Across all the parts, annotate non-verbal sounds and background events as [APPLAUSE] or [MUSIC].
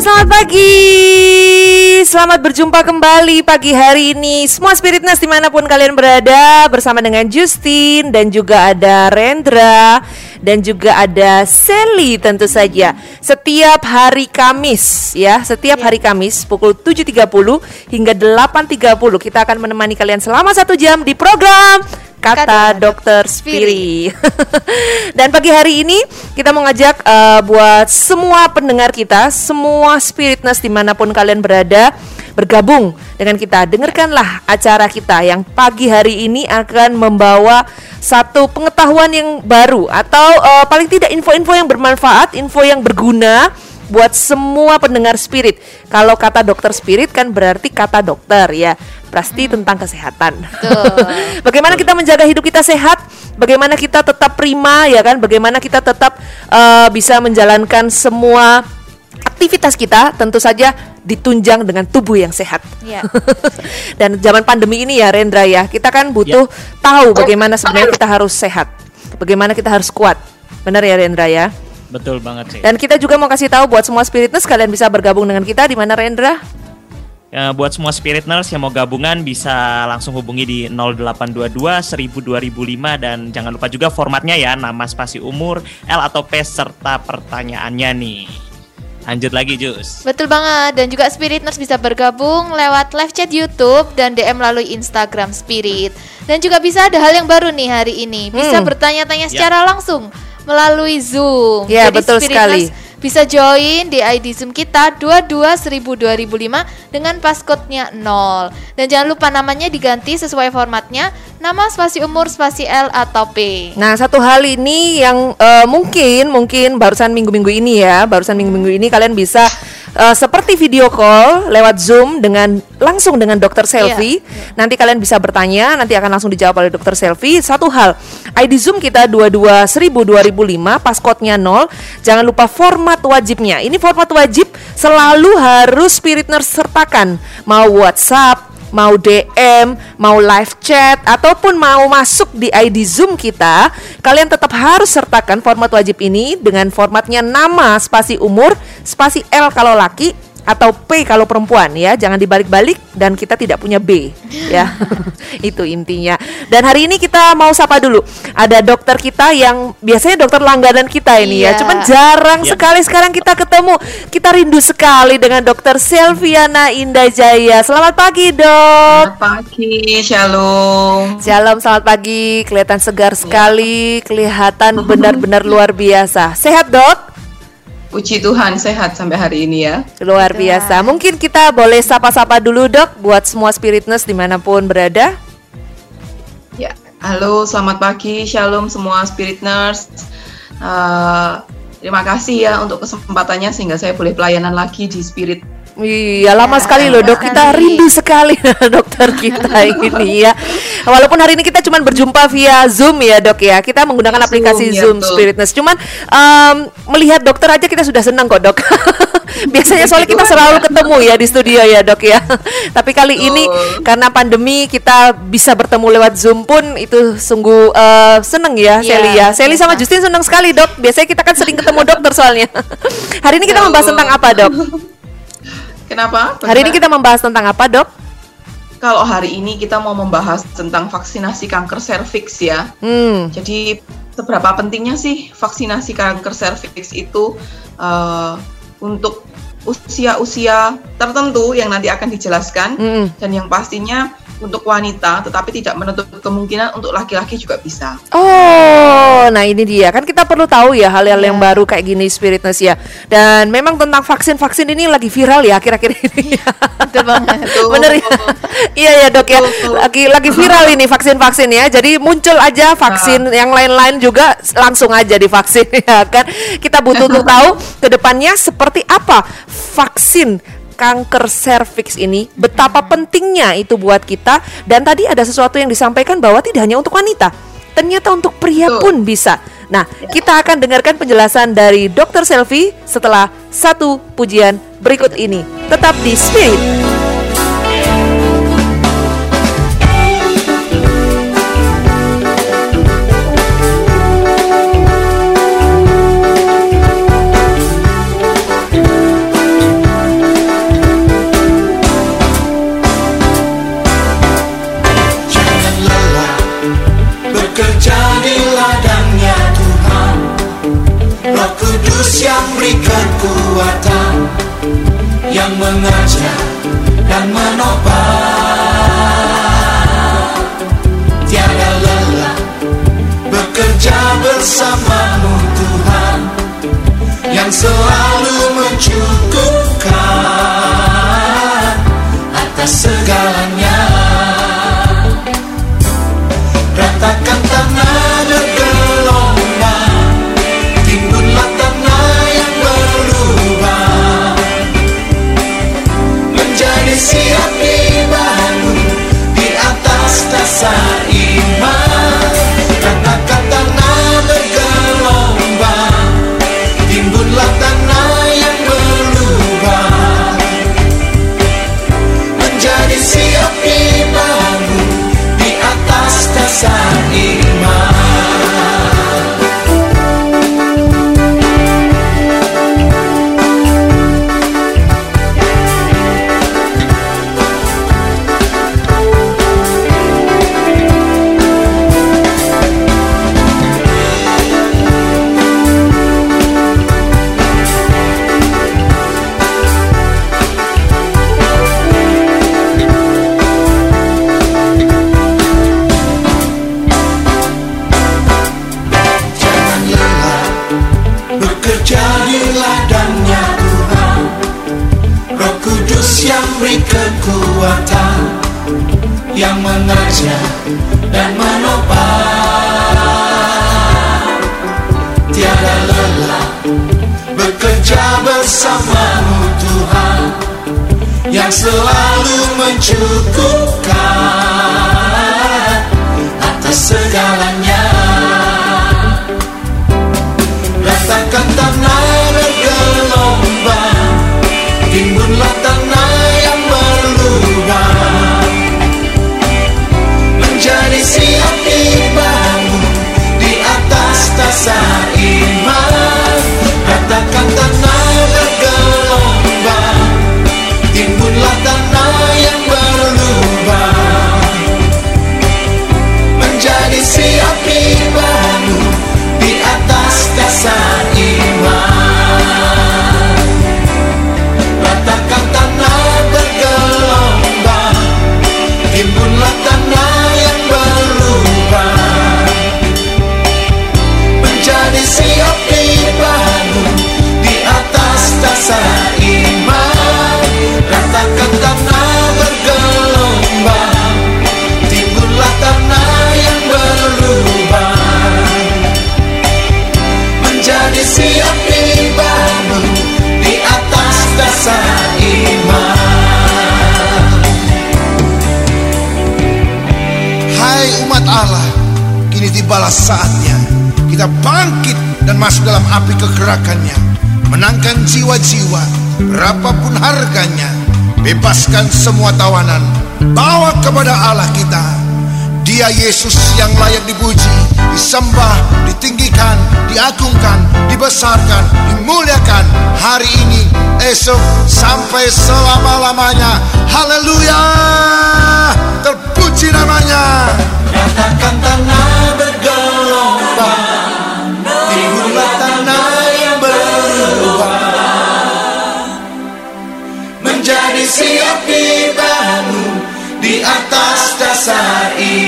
selamat pagi. Selamat berjumpa kembali pagi hari ini. Semua Spiritness di mana pun kalian berada Bersama dengan Justin Dan juga ada Rendra Dan juga ada Sally tentu saja. Setiap hari Kamis ya Setiap ya. hari Kamis pukul 7.30 hingga 8.30 Kita akan menemani kalian selama satu jam di program kata, dokter Spiri. [LAUGHS] Dan pagi hari ini kita mau ngajak uh, buat semua pendengar kita, semua spiritness di mana pun kalian berada, bergabung dengan kita. Dengarkanlah acara kita yang pagi hari ini akan membawa satu pengetahuan yang baru atau uh, paling tidak info-info yang bermanfaat, info yang berguna buat semua pendengar spirit. Kalau kata dokter spirit kan berarti kata dokter ya pasti hmm. tentang kesehatan. [LAUGHS] Bagaimana kita menjaga hidup kita sehat? Bagaimana kita tetap prima ya kan? Bagaimana kita tetap uh, bisa menjalankan semua aktivitas kita tentu saja ditunjang dengan tubuh yang sehat. Ya. [LAUGHS] Dan zaman pandemi ini ya Rendra ya, kita kan butuh ya. tahu bagaimana sebenarnya kita harus sehat. Bagaimana kita harus kuat. Benar ya Rendra ya? Betul banget sih. Dan kita juga mau kasih tahu buat semua spiritness kalian bisa bergabung dengan kita di mana Rendra? Ya, buat semua spirit nurse yang mau gabungan bisa langsung hubungi di 0822 1000 2005 dan jangan lupa juga formatnya ya nama spasi umur L atau P serta pertanyaannya nih. Lanjut lagi Jus Betul banget Dan juga Spirit Nurse bisa bergabung Lewat live chat Youtube Dan DM melalui Instagram Spirit Dan juga bisa ada hal yang baru nih hari ini Bisa hmm. bertanya-tanya ya. secara langsung Melalui Zoom Ya Jadi betul Spirit sekali Nurse bisa join di ID Zoom kita 221000-2005 dengan passcode-nya 0. Dan jangan lupa namanya diganti sesuai formatnya, nama spasi umur spasi L atau P. Nah, satu hal ini yang uh, mungkin mungkin barusan minggu-minggu ini ya, barusan minggu-minggu ini kalian bisa uh, seperti video call lewat Zoom dengan langsung dengan dokter Selfie. Yeah. Nanti kalian bisa bertanya, nanti akan langsung dijawab oleh dokter Selfie. Satu hal, ID Zoom kita 22.000 2005, passcode-nya 0. Jangan lupa format wajibnya. Ini format wajib selalu harus Spirit Nurse sertakan. Mau WhatsApp, mau DM, mau live chat ataupun mau masuk di ID Zoom kita, kalian tetap harus sertakan format wajib ini dengan formatnya nama, spasi umur, spasi L kalau laki, atau P kalau perempuan ya. Jangan dibalik-balik dan kita tidak punya B ya. [LAUGHS] Itu intinya. Dan hari ini kita mau sapa dulu. Ada dokter kita yang biasanya dokter langganan kita ini ya. iya. ya cuman jarang iya. sekali sekarang kita ketemu. Kita rindu sekali dengan dokter Selviana Indah Jaya selamat pagi dok. Selamat pagi. Shalom. Shalom selamat pagi. Kelihatan segar sekali kelihatan benar-benar luar biasa. Sehat dok Puji Tuhan sehat sampai hari ini ya. Luar biasa. Mungkin kita boleh sapa-sapa dulu dok buat semua spiritness di mana pun berada. Ya, halo selamat pagi, shalom semua spiritness. Uh, terima kasih ya untuk kesempatannya sehingga saya boleh pelayanan lagi di spirit Iya lama ya, sekali loh dok. kita rindu sekali [LAUGHS] dokter kita [LAUGHS] ini ya. Walaupun hari ini kita cuma berjumpa via zoom ya dok ya. Kita menggunakan aplikasi zoom, ya, spiritness cuman um, melihat dokter aja kita sudah senang kok dok. [LAUGHS] Biasanya soalnya kita selalu ketemu ya di studio ya dok ya. Tapi kali ini karena pandemi kita bisa bertemu lewat zoom pun itu sungguh uh, seneng ya, ya Sally ya. Sally sama Justin senang sekali dok. Biasanya kita kan sering ketemu dokter soalnya. Hari ini kita membahas tentang apa dok Kenapa? Hari ini kita membahas tentang apa, Dok? Kalau hari ini kita mau membahas tentang vaksinasi kanker serviks ya. Hmm. Jadi seberapa pentingnya sih vaksinasi kanker serviks itu uh, untuk usia-usia tertentu yang nanti akan dijelaskan hmm. dan yang pastinya untuk wanita, tetapi tidak menutup kemungkinan untuk laki-laki juga bisa. Oh, nah ini dia kan kita perlu tahu ya hal-hal yeah. yang iya. baru kayak gini spiritness ya. Dan memang tentang vaksin-vaksin ini lagi viral ya akhir-akhir ini. Betul banget. [LAUGHS] Bener ya? iya ya dok ya. Lagi lagi viral ini vaksin-vaksin ya. Jadi muncul aja vaksin nah. yang lain-lain juga langsung aja divaksin [LAUGHS] ya kan. Kita butuh untuk tahu ke depannya seperti apa vaksin kanker serviks ini betapa pentingnya itu buat kita. Dan tadi ada sesuatu yang disampaikan bahwa tidak hanya untuk wanita ternyata untuk pria pun bisa. Nah kita akan dengarkan penjelasan dari Dr. Selfie setelah satu pujian berikut ini. Tetap di Spirit kekuatan yang mengajar dan menopang. Tiada lelah bekerja bersamamu Tuhan yang selalu mencukupkan atas segalanya. Datangkan tanah Sim. Ini dibalas saatnya kita bangkit dan masuk dalam api kegerakannya. Menangkan jiwa-jiwa berapapun harganya bebaskan semua tawanan bawa kepada Allah kita. Dia Yesus yang layak dipuji disembah ditinggikan diagungkan dibesarkan dimuliakan. Hari ini esok sampai selama-lamanya. Haleluya! Terpuji namanya. Katakan tanah sa'id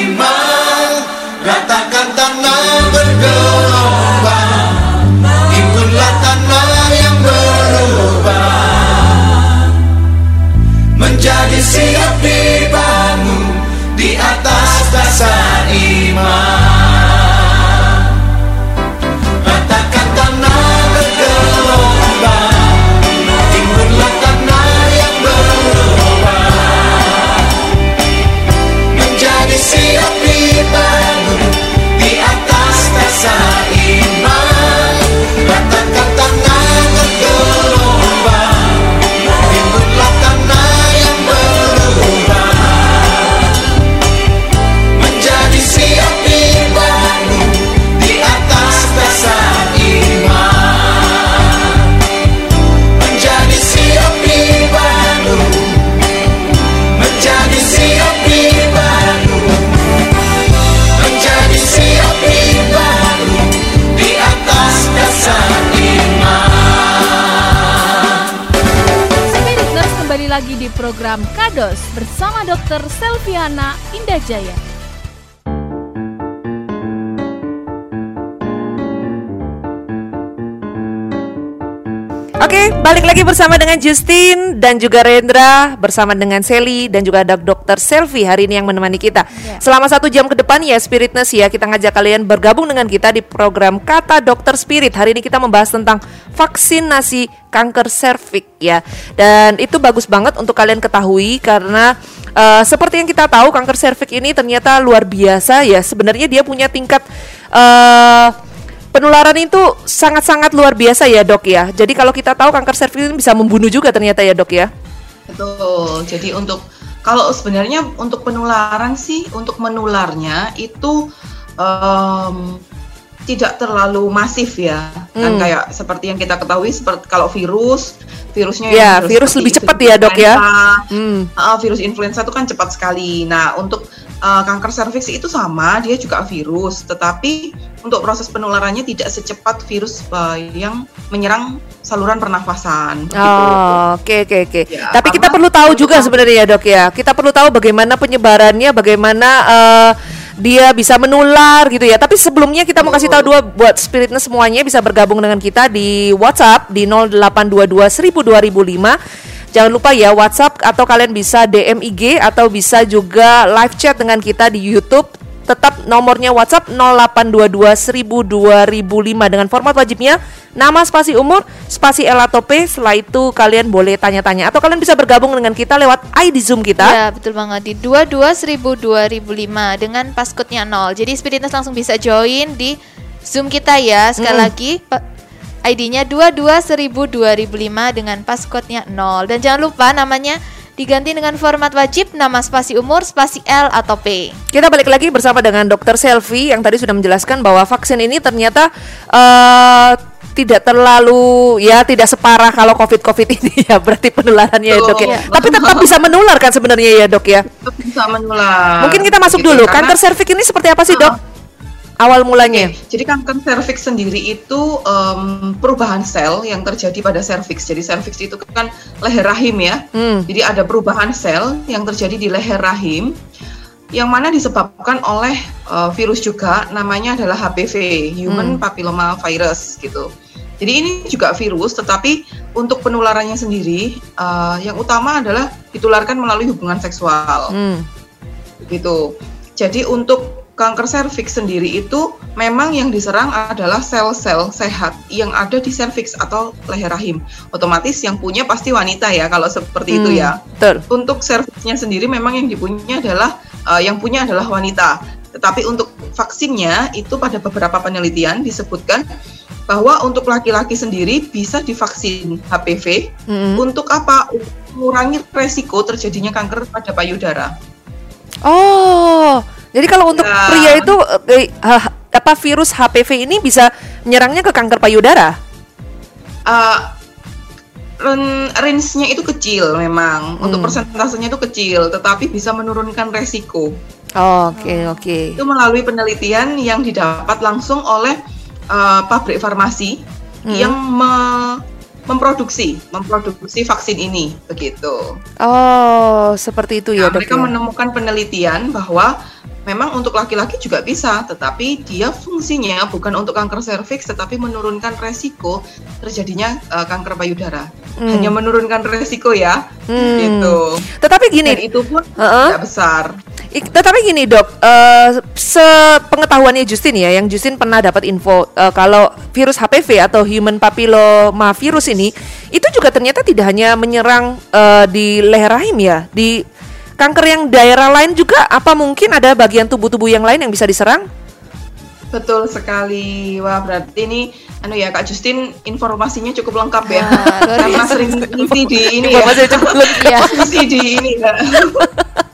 program Kados bersama Dr. Selviana Indajaya. Oke, balik lagi bersama dengan Justin dan juga Rendra bersama dengan Sally dan juga ada Dokter Selvi hari ini yang menemani kita. Selama satu jam ke depan ya Spiritness ya kita ngajak kalian bergabung dengan kita di program Kata Dokter Spirit. Hari ini kita membahas tentang vaksinasi kanker serviks ya. Dan itu bagus banget untuk kalian ketahui karena eh, seperti yang kita tahu kanker serviks ini ternyata luar biasa ya. Sebenarnya dia punya tingkat eh penularan itu sangat-sangat luar biasa ya dok ya. Jadi kalau kita tahu kanker serviks ini bisa membunuh juga ternyata ya dok ya. Betul. Jadi untuk kalau sebenarnya untuk penularan sih untuk menularnya itu em, tidak terlalu masif ya. Kan Hmm. kayak seperti yang kita ketahui seperti kalau virus virusnya Ya, virus lebih cepat ya, Dok, ya? Hmm. Uh, virus influenza itu kan cepat sekali. Nah, untuk uh, kanker serviks itu sama, dia juga virus, tetapi untuk proses penularannya tidak secepat virus uh, yang menyerang saluran pernafasan. begitu. Oh, oke oke oke. Ya, Tapi kita perlu tahu juga kan- sebenarnya ya dok ya. Kita perlu tahu bagaimana penyebarannya, bagaimana eh, dia bisa menular gitu ya. Tapi sebelumnya kita mau kasih tahu dua buat spiritnya semuanya bisa bergabung dengan kita di WhatsApp di 0822 1000 2005. Jangan lupa ya WhatsApp atau kalian bisa DM IG atau bisa juga live chat dengan kita di YouTube. Tetap nomornya WhatsApp 0822 1000 2005 dengan format wajibnya. Nama spasi umur spasi L atau P. Setelah itu kalian boleh tanya-tanya atau kalian bisa bergabung dengan kita lewat ID Zoom kita. Ya betul banget. Di 22 1000 2005 dengan passcode-nya 0 Jadi Spiritness langsung bisa join di Zoom kita ya. Sekali Mm. lagi ID-nya 22 1000 2005 dengan passcode-nya 0 Dan jangan lupa namanya diganti dengan format wajib Nama spasi umur, spasi L atau P Kita balik lagi bersama dengan Dokter Selvi yang tadi sudah menjelaskan bahwa vaksin ini ternyata eh, tidak terlalu ya tidak separah kalau COVID COVID ini [LAUGHS] ya berarti penularannya ya dok ya. Betul. Tapi tetap bisa menular kan sebenarnya ya dok ya. Itu bisa menular. Mungkin kita masuk Gitu, dulu. karena- Kanker serviks ini seperti apa sih dok? Awal mulanya. Oke, jadi kanker serviks sendiri itu em, perubahan sel yang terjadi pada serviks. Jadi serviks itu kan leher rahim ya. Hmm. Jadi ada perubahan sel yang terjadi di leher rahim yang mana disebabkan oleh eh, virus juga namanya adalah HPV, Human Hmm. Papilloma Virus gitu. Jadi ini juga virus tetapi untuk penularannya sendiri eh, yang utama adalah ditularkan melalui hubungan seksual Hmm. gitu. Jadi untuk kanker serviks sendiri itu memang yang diserang adalah sel-sel sehat yang ada di serviks atau leher rahim. Otomatis yang punya pasti wanita ya kalau seperti itu Hmm, ya. Betul. Untuk serviksnya sendiri memang yang dipunya adalah eh, yang punya adalah wanita. Tetapi untuk vaksinnya itu pada beberapa penelitian disebutkan bahwa untuk laki-laki sendiri bisa divaksin HPV Mm-mm. untuk apa? Untuk mengurangi resiko terjadinya kanker pada payudara. Oh, jadi kalau untuk Ya. pria itu eh, ha- apa virus HPV ini bisa menyerangnya ke kanker payudara? uh, range-nya itu kecil memang untuk Hmm. persentasenya itu kecil tetapi bisa menurunkan resiko Oke oke. itu melalui penelitian yang didapat langsung oleh uh, pabrik farmasi Hmm. yang me- memproduksi memproduksi vaksin ini begitu Oh, seperti itu ya Nah, mereka ya? menemukan penelitian bahwa memang untuk laki-laki juga bisa, tetapi dia fungsinya bukan untuk kanker serviks, tetapi menurunkan resiko terjadinya uh, kanker payudara. Hmm. Hanya menurunkan resiko ya, Hmm. gitu. Tetapi gini, Dan itu pun Heeh. tidak besar. Ik- tetapi gini dok, eh sepengetahuannya Justin ya, yang Justin pernah dapat info eh, kalau virus HPV atau Human Papilloma Virus ini itu juga ternyata tidak hanya menyerang eh, di leher rahim ya, di kanker yang daerah lain juga apa mungkin ada bagian tubuh-tubuh yang lain yang bisa diserang? Betul sekali. Wah, berarti ini anu ya Kak Justin informasinya cukup lengkap ya. Ah, Karena sering ngisi di ini ya. Informasinya cukup lengkap. Ngisi di ini ya. [LAUGHS]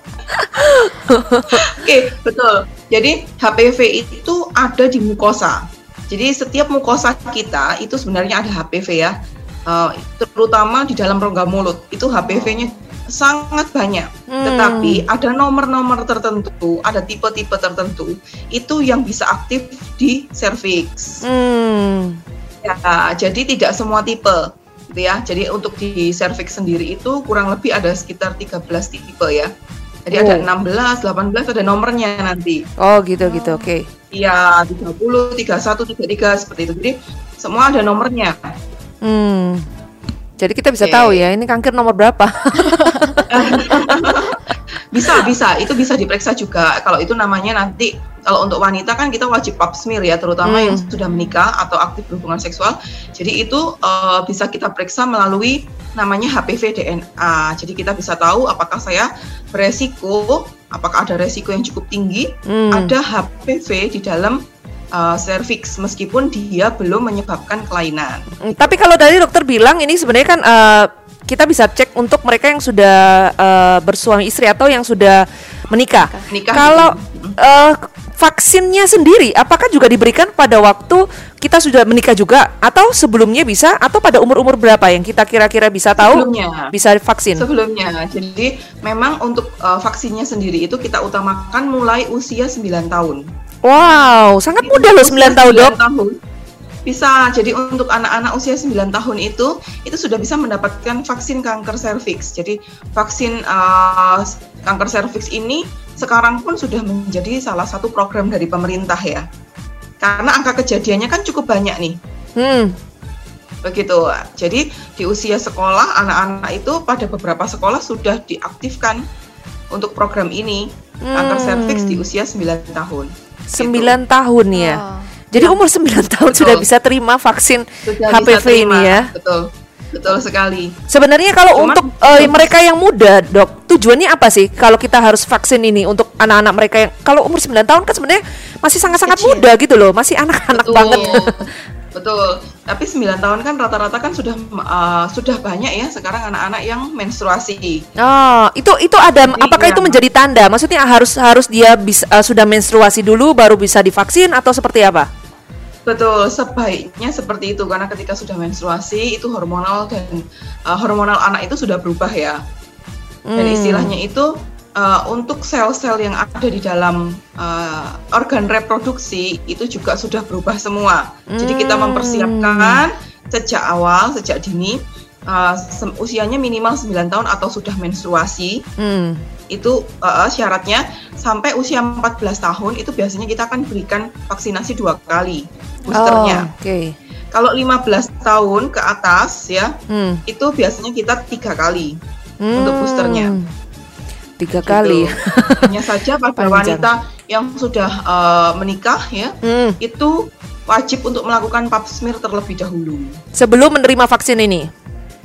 Oke, betul. Jadi HPV itu ada di mukosa. Jadi setiap mukosa kita itu sebenarnya ada HPV ya. Eh, terutama di dalam rongga mulut itu HPV-nya sangat banyak. Hmm. Tetapi ada nomor-nomor tertentu, ada tipe-tipe tertentu itu yang bisa aktif di serviks. Hmm. Ya, jadi tidak semua tipe. gitu ya. Jadi untuk di cervix sendiri itu kurang lebih ada sekitar 13 tipe ya. Jadi ada Oh. 16, 18 ada nomornya nanti. Oh gitu gitu oke. Iya, 30, 31, 33 seperti itu. Jadi semua ada nomornya. Hmm. Jadi kita bisa Oke. tahu ya ini kanker nomor berapa. [LAUGHS] Bisa, bisa. Itu bisa diperiksa juga. Kalau itu namanya nanti kalau untuk wanita kan kita wajib pap smear ya, terutama Hmm. yang sudah menikah atau aktif berhubungan seksual. Jadi itu eh, bisa kita periksa melalui namanya HPV DNA. Jadi kita bisa tahu apakah saya beresiko, apakah ada resiko yang cukup tinggi, Hmm. ada HPV di dalam cervix meskipun dia belum menyebabkan kelainan. Mm, Tapi kalau dari dokter bilang ini sebenarnya kan eh, kita bisa cek untuk mereka yang sudah eh, bersuami istri atau yang sudah menikah. Menikah Kalau eh, vaksinnya sendiri, apakah juga diberikan pada waktu kita sudah menikah juga, atau sebelumnya bisa, atau pada umur-umur berapa yang kita kira-kira bisa tahu Sebelumnya. bisa vaksin? Sebelumnya, jadi memang untuk uh, vaksinnya sendiri itu kita utamakan mulai usia 9 tahun. Wow, sangat mudah loh 9 tahun dok. tahun. Bisa, jadi untuk anak-anak usia 9 tahun itu, itu sudah bisa mendapatkan vaksin kanker serviks. Jadi vaksin uh, kanker serviks ini sekarang pun sudah menjadi salah satu program dari pemerintah ya. Karena angka kejadiannya kan cukup banyak nih. Hmm, Begitu. Jadi di usia sekolah anak-anak itu pada beberapa sekolah sudah diaktifkan untuk program ini kanker Hmm. serviks di usia 9 tahun. 9 tahun ya. Oh. Jadi umur 9 tahun Betul. sudah bisa terima vaksin Sudah HPV terima. ini ya. Betul. Betul sekali. Sebenarnya kalau Cuman- untuk eh, mereka yang muda, Dok, tujuannya apa sih kalau kita harus vaksin ini untuk anak-anak mereka yang kalau umur 9 tahun kan sebenarnya masih sangat-sangat muda gitu loh, masih anak-anak banget. [LAUGHS] Betul. Tapi 9 tahun kan rata-rata kan sudah uh, sudah banyak ya sekarang anak-anak yang menstruasi. Oh, itu itu ada apakah Iya. itu menjadi tanda? Maksudnya harus harus dia bisa eh, sudah menstruasi dulu baru bisa divaksin atau seperti apa? Betul, sebaiknya seperti itu karena ketika sudah menstruasi itu hormonal dan uh, hormonal anak itu sudah berubah ya. Dan Hmm. istilahnya itu uh, untuk sel-sel yang ada di dalam uh, organ reproduksi itu juga sudah berubah semua. Jadi kita Hmm. mempersiapkan sejak awal, sejak dini uh, usianya minimal 9 tahun atau sudah menstruasi Hmm. itu uh, syaratnya sampai usia 14 tahun itu biasanya kita akan berikan vaksinasi dua kali boosternya. Oh, Oke. Kalau 15 tahun ke atas ya Hmm. itu biasanya kita tiga kali untuk Hmm. boosternya. Tiga Gitu. kali. Hanya saja [LAUGHS] pada Panjang. wanita yang sudah uh, menikah ya Hmm. itu wajib untuk melakukan pap smear terlebih dahulu Sebelum menerima vaksin ini.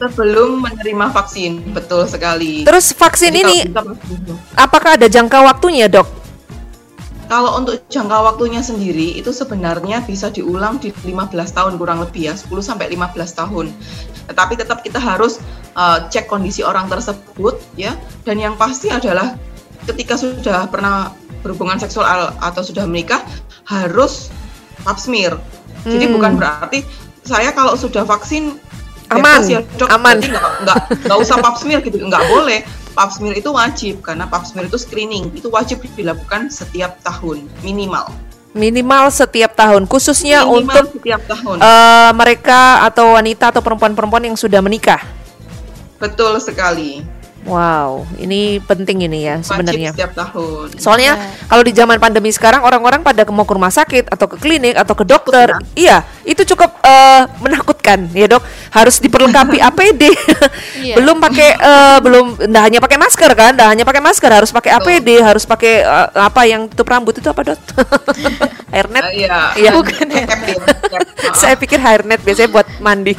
Sebelum menerima vaksin. Betul sekali. Terus vaksin Jadi ini kita apakah ada jangka waktunya, Dok? Kalau untuk jangka waktunya sendiri itu sebenarnya bisa diulang di 15 tahun kurang lebih ya, 10 sampai 15 tahun. Tetapi tetap kita harus uh, cek kondisi orang tersebut ya. Dan yang pasti adalah ketika sudah pernah berhubungan seksual al- atau sudah menikah harus pap smear. Jadi Hmm. bukan berarti saya kalau sudah vaksin Aman, bebas ya, dok, aman. nggak nggak nggak usah pap smear gitu, nggak boleh. Pap smear itu wajib karena pap smear itu screening, itu wajib dilakukan setiap tahun minimal. Minimal setiap tahun, khususnya minimal untuk setiap tahun. eh, mereka atau wanita atau perempuan-perempuan yang sudah menikah. Betul sekali. Wow, ini penting ini ya sebenarnya. setiap tahun. Soalnya Ya. kalau di zaman pandemi sekarang orang-orang pada mau ke rumah sakit atau ke klinik atau ke dokter, ya. iya itu cukup eh, menakutkan ya dok. Harus diperlengkapi [LAUGHS] APD, Iya. belum pakai eh, belum, nggak hanya pakai masker kan, nggak hanya pakai masker, harus pakai Betul. APD, harus pakai eh, apa yang tutup rambut itu apa dok? [LAUGHS] hairnet? Ah, iya. Iya. Bukan ya. Ah, [LAUGHS] Saya pikir hairnet biasanya buat mandi.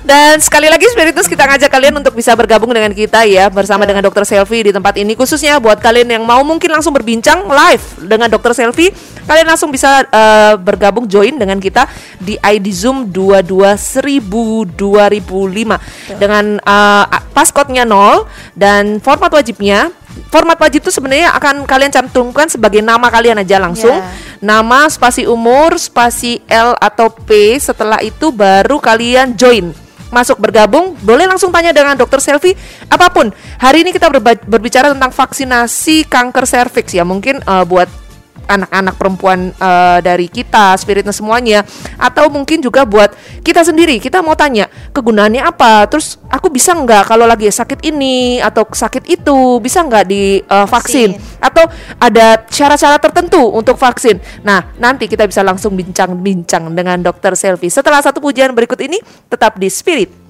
Dan sekali lagi Spiritus kita ngajak kalian untuk bisa bergabung dengan kita ya bersama dengan Dokter Selfie di tempat ini. Khususnya buat kalian yang mau mungkin langsung berbincang live dengan Dokter Selfie kalian langsung bisa eh, bergabung join dengan kita di ID Zoom 221000 2005 dengan eh, passcode-nya 0 dan format wajibnya format wajib itu sebenarnya akan kalian cantumkan sebagai nama kalian aja langsung. Ya. nama spasi umur spasi L atau P setelah itu baru kalian join masuk bergabung boleh langsung tanya dengan dokter Selfie apa pun hari ini kita berbicara tentang vaksinasi kanker serviks ya mungkin eh, buat anak-anak perempuan uh, dari kita, spiritnya semuanya, atau mungkin juga buat kita sendiri. Kita mau tanya kegunaannya apa, terus aku bisa nggak kalau lagi sakit ini atau sakit itu bisa nggak di uh, vaksin atau ada cara-cara tertentu untuk vaksin. Nah nanti kita bisa langsung bincang-bincang dengan Dokter Selvi. Setelah satu pujian berikut ini, tetap di Spirit.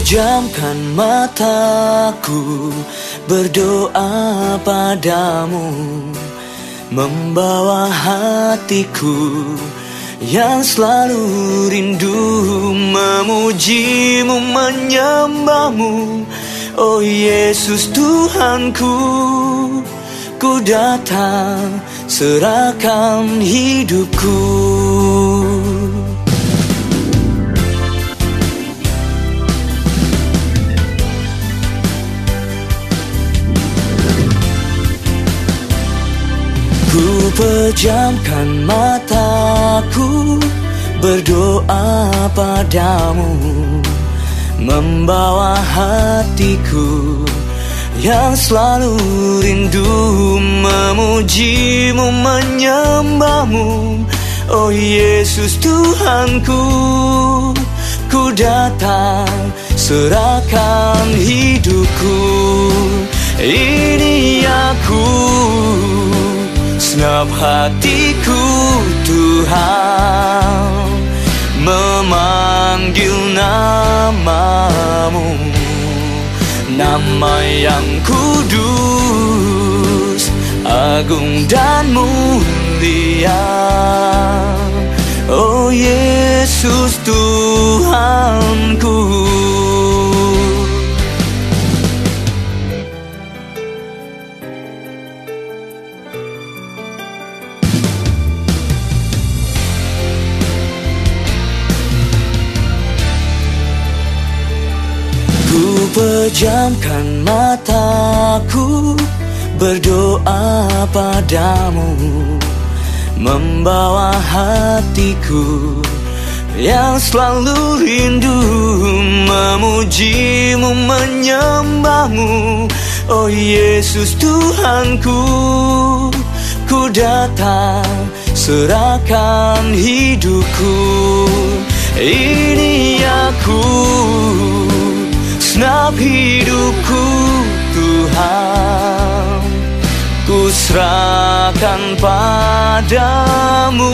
Pejamkan mataku berdoa padamu Membawa hatiku yang selalu rindu. Memujimu menyembahmu Oh Yesus Tuhanku. Ku datang serahkan hidupku pejamkan mataku berdoa padamu Membawa hatiku yang selalu rindu memujimu menyembahmu. Oh Yesus Tuhanku Ku datang serahkan hidupku. Ini aku Senap hatiku Tuhan Memanggil namamu. Nama yang kudus Agung dan mulia. Oh Yesus Tuhanku pejamkan mataku berdoa padamu Membawa hatiku yang selalu rindu memujimu menyembahmu. Oh Yesus Tuhanku Ku datang serahkan hidupku. Ini aku Senap hidupku Tuhan Ku serahkan padamu.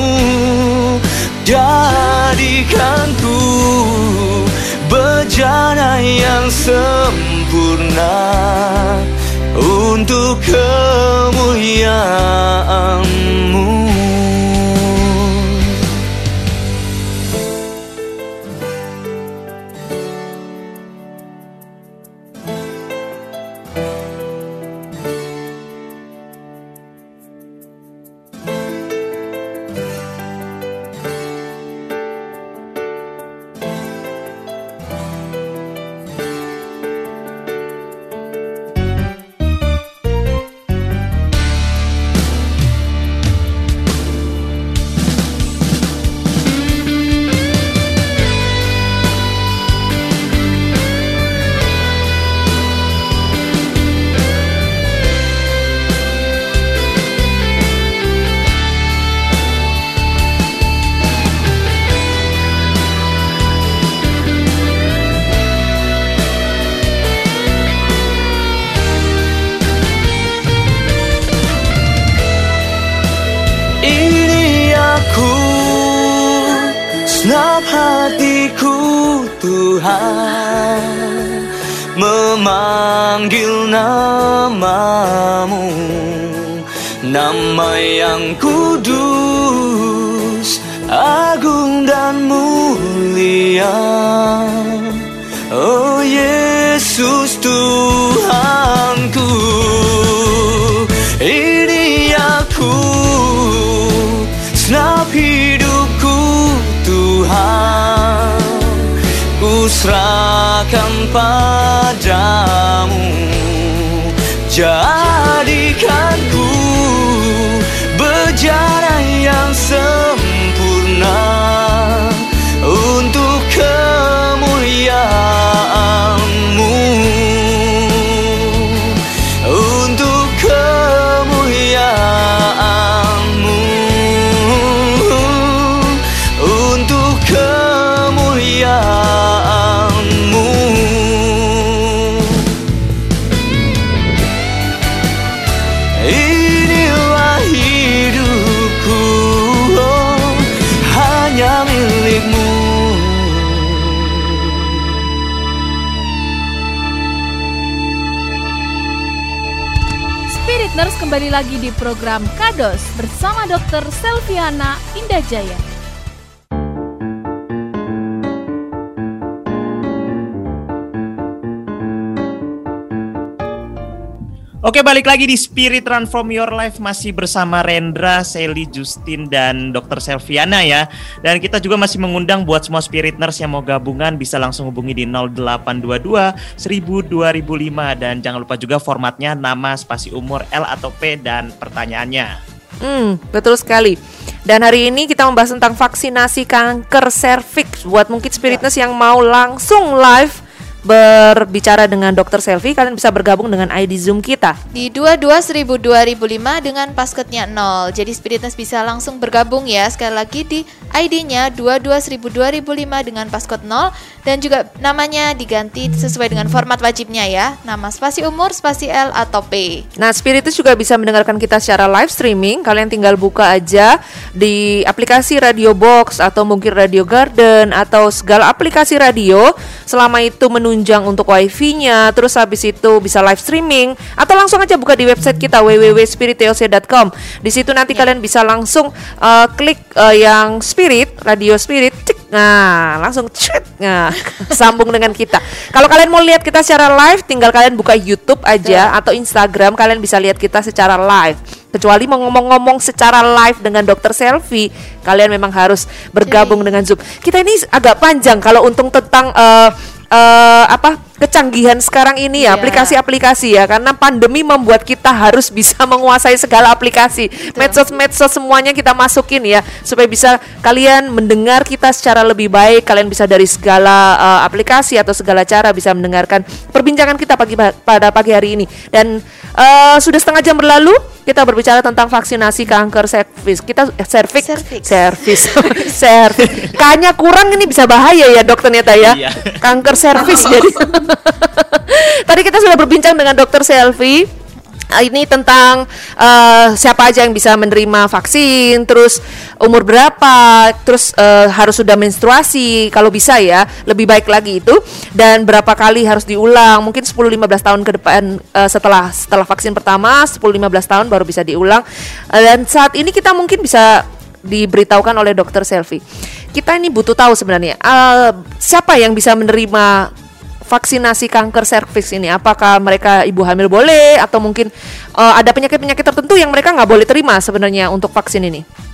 Jadikanku Bejana yang sempurna Untuk kemuliaanmu Memanggil namamu Nama yang kudus Agung dan mulia. Oh Yesus Tuhanku Ini aku. Senap hidupku Tuhan Ku serahkan padamu Jadikanku berjalan yang sempurna kembali lagi di program Kados bersama Dr. Selviana Indajaya. Oke balik lagi di Spirit Transform Your Life masih bersama Rendra, Sally, Justin dan Dr. Selviana ya. Dan kita juga masih mengundang buat semua Spiritners yang mau gabungan bisa langsung hubungi di 0822 1000 2005 dan jangan lupa juga formatnya nama, spasi umur, L atau P dan pertanyaannya. Hmm, betul sekali. Dan hari ini kita membahas tentang vaksinasi kanker serviks buat mungkin spiritness yang mau langsung live berbicara dengan dokter Selvi, kalian bisa bergabung dengan ID Zoom kita. Di 22 1000 2005 dengan pasketnya 0. Jadi Spiritness bisa langsung bergabung ya. Sekali lagi di ID-nya 22 1000 2005 dengan paskot 0 dan juga namanya diganti sesuai dengan format wajibnya ya. Nama spasi umur, spasi L atau P. Nah, Spiritus juga bisa mendengarkan kita secara live streaming. Kalian tinggal buka aja di aplikasi Radio Box atau mungkin Radio Garden atau segala aplikasi radio. Selama itu menunjang untuk wifi-nya, terus habis itu bisa live streaming atau langsung aja buka di website kita www.spiritoc.com. Di situ nanti kalian bisa langsung uh, klik uh, yang Spirit, Radio Spirit, cek. Nah, langsung cek. Nah, [LAUGHS] sambung dengan kita. Kalau kalian mau lihat kita secara live, tinggal kalian buka YouTube aja atau Instagram, kalian bisa lihat kita secara live. Kecuali mau ngomong-ngomong secara live dengan dokter Selfie, kalian memang harus bergabung dengan Zoom. Kita ini agak panjang kalau untung tentang eh, eh, apa kecanggihan sekarang ini ya Iya. aplikasi-aplikasi ya. Karena pandemi membuat kita harus bisa [LAUGHS] menguasai segala aplikasi. Medsos-medsos semuanya kita masukin ya supaya bisa kalian mendengar kita secara lebih baik. Kalian bisa dari segala eh, aplikasi atau segala cara bisa mendengarkan perbincangan kita pagi pada pagi hari ini. Dan eh, sudah setengah jam berlalu kita berbicara tentang vaksinasi kanker serviks kita eh, serviks Serviks. servis. [LAUGHS] Servis. Kayaknya kurang ini bisa bahaya ya dok ternyata ya. Iya. kanker servis [LAUGHS] jadi. [LAUGHS] Tadi kita sudah berbincang dengan dokter Selvi. Uh, ini tentang uh, siapa aja yang bisa menerima vaksin, terus umur berapa, terus uh, harus sudah menstruasi kalau bisa ya, lebih baik lagi itu dan berapa kali harus diulang, mungkin 10 15 tahun ke depan uh, setelah setelah vaksin pertama 10 15 tahun baru bisa diulang. Uh, dan saat ini kita mungkin bisa diberitahukan oleh dokter Selvi. Kita ini butuh tahu sebenarnya uh, siapa yang bisa menerima vaksinasi kanker serviks ini apakah mereka ibu hamil boleh atau mungkin eh, ada penyakit-penyakit tertentu yang mereka nggak boleh terima sebenarnya untuk vaksin ini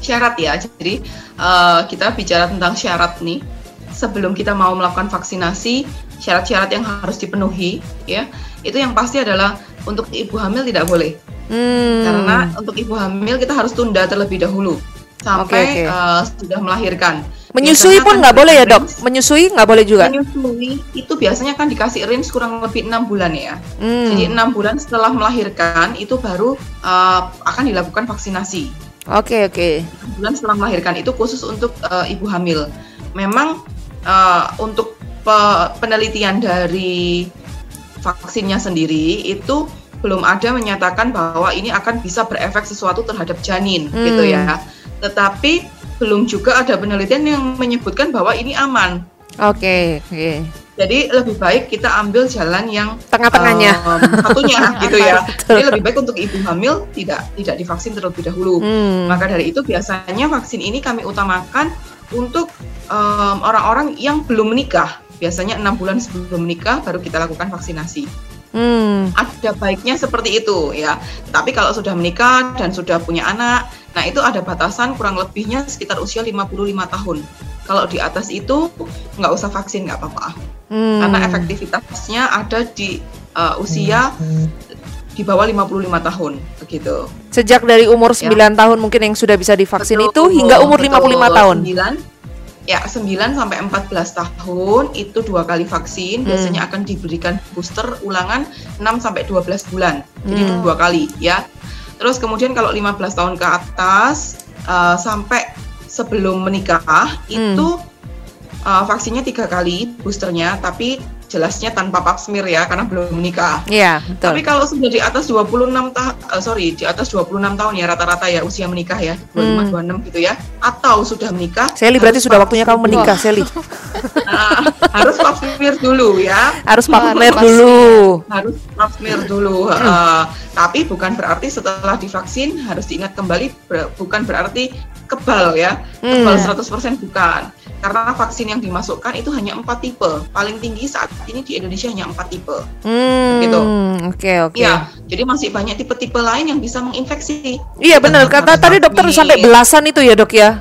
syarat ya. Jadi eh, kita bicara tentang syarat nih. Sebelum kita mau melakukan vaksinasi, syarat-syarat yang harus dipenuhi ya. Itu yang pasti adalah untuk ibu hamil tidak boleh. hmm. Karena untuk ibu hamil kita harus tunda terlebih dahulu sampai oke. eh, sudah melahirkan. Menyusui Biasanya pun nggak boleh ya dok menyusui nggak boleh juga Menyusui itu biasanya kan dikasih range kurang lebih enam bulan ya. Hmm. Jadi enam bulan setelah melahirkan itu baru eh, akan dilakukan vaksinasi. oke oke Enam bulan setelah melahirkan itu khusus untuk eh, ibu hamil. Memang eh, untuk pe- penelitian dari vaksinnya sendiri itu belum ada menyatakan bahwa ini akan bisa berefek sesuatu terhadap janin Hmm. gitu ya. Tetapi belum juga ada penelitian yang menyebutkan bahwa ini aman. oke oke Jadi lebih baik kita ambil jalan yang Tengah-tengahnya. em, satunya [LAUGHS] gitu ya. Jadi lebih baik untuk ibu hamil tidak tidak divaksin terlebih dahulu. Hmm. Maka dari itu biasanya vaksin ini kami utamakan untuk em, orang-orang yang belum menikah. Biasanya enam bulan sebelum menikah baru kita lakukan vaksinasi. Hmm. Ada baiknya seperti itu ya. Tapi kalau sudah menikah dan sudah punya anak, nah itu ada batasan kurang lebihnya sekitar usia 55 tahun. Kalau di atas itu nggak usah vaksin nggak apa-apa. Hmm. Karena efektivitasnya ada di uh, usia di bawah 55 tahun begitu. Sejak dari umur Ya. 9 tahun mungkin yang sudah bisa divaksin Betul, itu hingga umur betul. 55 tahun. 9, ya 9 sampai 14 tahun itu dua kali vaksin Hmm. biasanya akan diberikan booster ulangan 6 sampai 12 bulan. Jadi Hmm. dua kali ya. Terus kemudian kalau 15 tahun ke atas uh, sampai sebelum menikah Hmm. itu uh, vaksinnya tiga kali boosternya tapi jelasnya tanpa pap smear ya karena belum menikah. Iya, betul. Tapi kalau sudah di atas 26 tahun, sorry, di atas 26 tahun ya rata-rata ya usia menikah ya, 25 26 gitu ya, atau sudah menikah. Sally berarti sudah waktunya kamu menikah, dulu. Sally. [LAUGHS] Nah, harus pap smear dulu ya. Harus pap smear dulu. Harus pap smear dulu. Uh, tapi bukan berarti setelah divaksin harus diingat kembali ber- bukan berarti kebal ya. Kebal Hmm. 100% bukan. Karena vaksin yang dimasukkan itu hanya empat tipe. Paling tinggi saat ini di Indonesia hanya empat tipe. Hmm, Gitu. Oke, oke. Iya, jadi masih banyak tipe-tipe lain yang bisa menginfeksi. Iya benar, kata tadi dokter sampai belasan itu ya, Dok ya.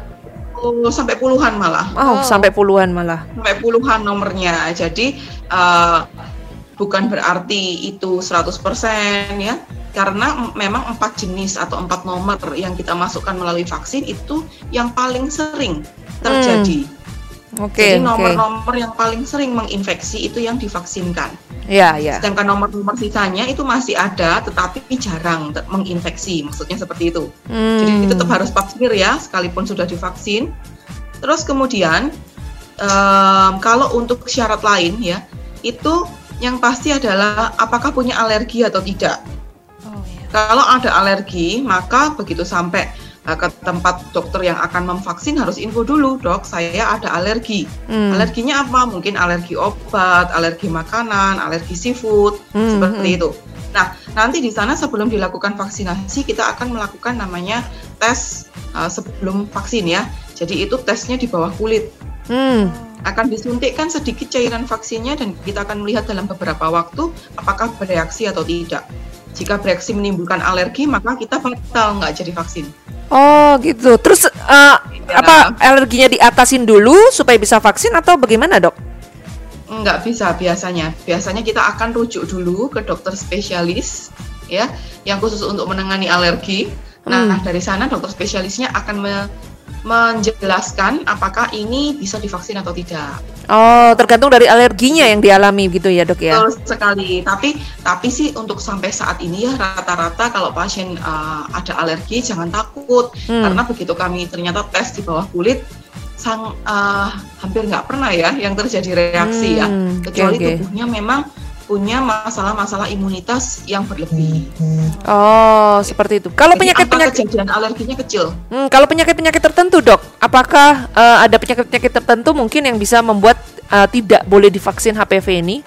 Oh, sampai puluhan malah. Oh, sampai puluhan malah. Sampai puluhan nomornya. Jadi eh, bukan berarti itu 100% ya. Karena memang empat jenis atau empat nomor yang kita masukkan melalui vaksin itu yang paling sering terjadi. Oke, Jadi oke. nomor-nomor yang paling sering menginfeksi itu yang divaksinkan. Iya, iya. Sedangkan nomor-nomor sisanya itu masih ada, tetapi jarang menginfeksi. Maksudnya seperti itu. Jadi Hmm. tetap harus pap smear ya, sekalipun sudah divaksin. Terus kemudian em, kalau untuk syarat lain ya, itu yang pasti adalah apakah punya alergi atau tidak. Oh, iya. Kalau ada alergi, maka begitu sampai eh, ke tempat dokter yang akan memvaksin harus info dulu, dok, saya ada alergi. Hmm. Alerginya apa? Mungkin alergi obat, alergi makanan, alergi seafood, Hmm, seperti hmm. itu. Nah, nanti di sana sebelum dilakukan vaksinasi kita akan melakukan namanya tes uh, sebelum vaksin ya. Jadi itu tesnya di bawah kulit. Hmm. Akan disuntikkan sedikit cairan vaksinnya dan kita akan melihat dalam beberapa waktu apakah bereaksi atau tidak. Jika bereaksi menimbulkan alergi, maka kita batal nggak jadi vaksin. Oh, gitu. Terus eh, apa alerginya diatasin dulu supaya bisa vaksin atau bagaimana, Dok? Nggak bisa biasanya. Biasanya kita akan rujuk dulu ke dokter spesialis ya, yang khusus untuk menangani alergi. Nah, Hmm. dari sana dokter spesialisnya akan me- menjelaskan apakah ini bisa divaksin atau tidak. Oh, tergantung dari alerginya yang dialami gitu ya, Dok ya. Betul sekali. Tapi tapi sih untuk sampai saat ini ya rata-rata kalau pasien uh, ada alergi jangan takut Hmm. karena begitu kami ternyata tes di bawah kulit sang uh, hampir nggak pernah ya yang terjadi reaksi ya Hmm, oke, kecuali oke. tubuhnya memang punya masalah-masalah imunitas yang berlebih. Oh, seperti itu. Kalau penyakit-penyakit kejadian alerginya kecil. Hmm, kalau penyakit-penyakit tertentu, Dok, apakah eh, ada penyakit-penyakit tertentu mungkin yang bisa membuat eh, tidak boleh divaksin HPV ini?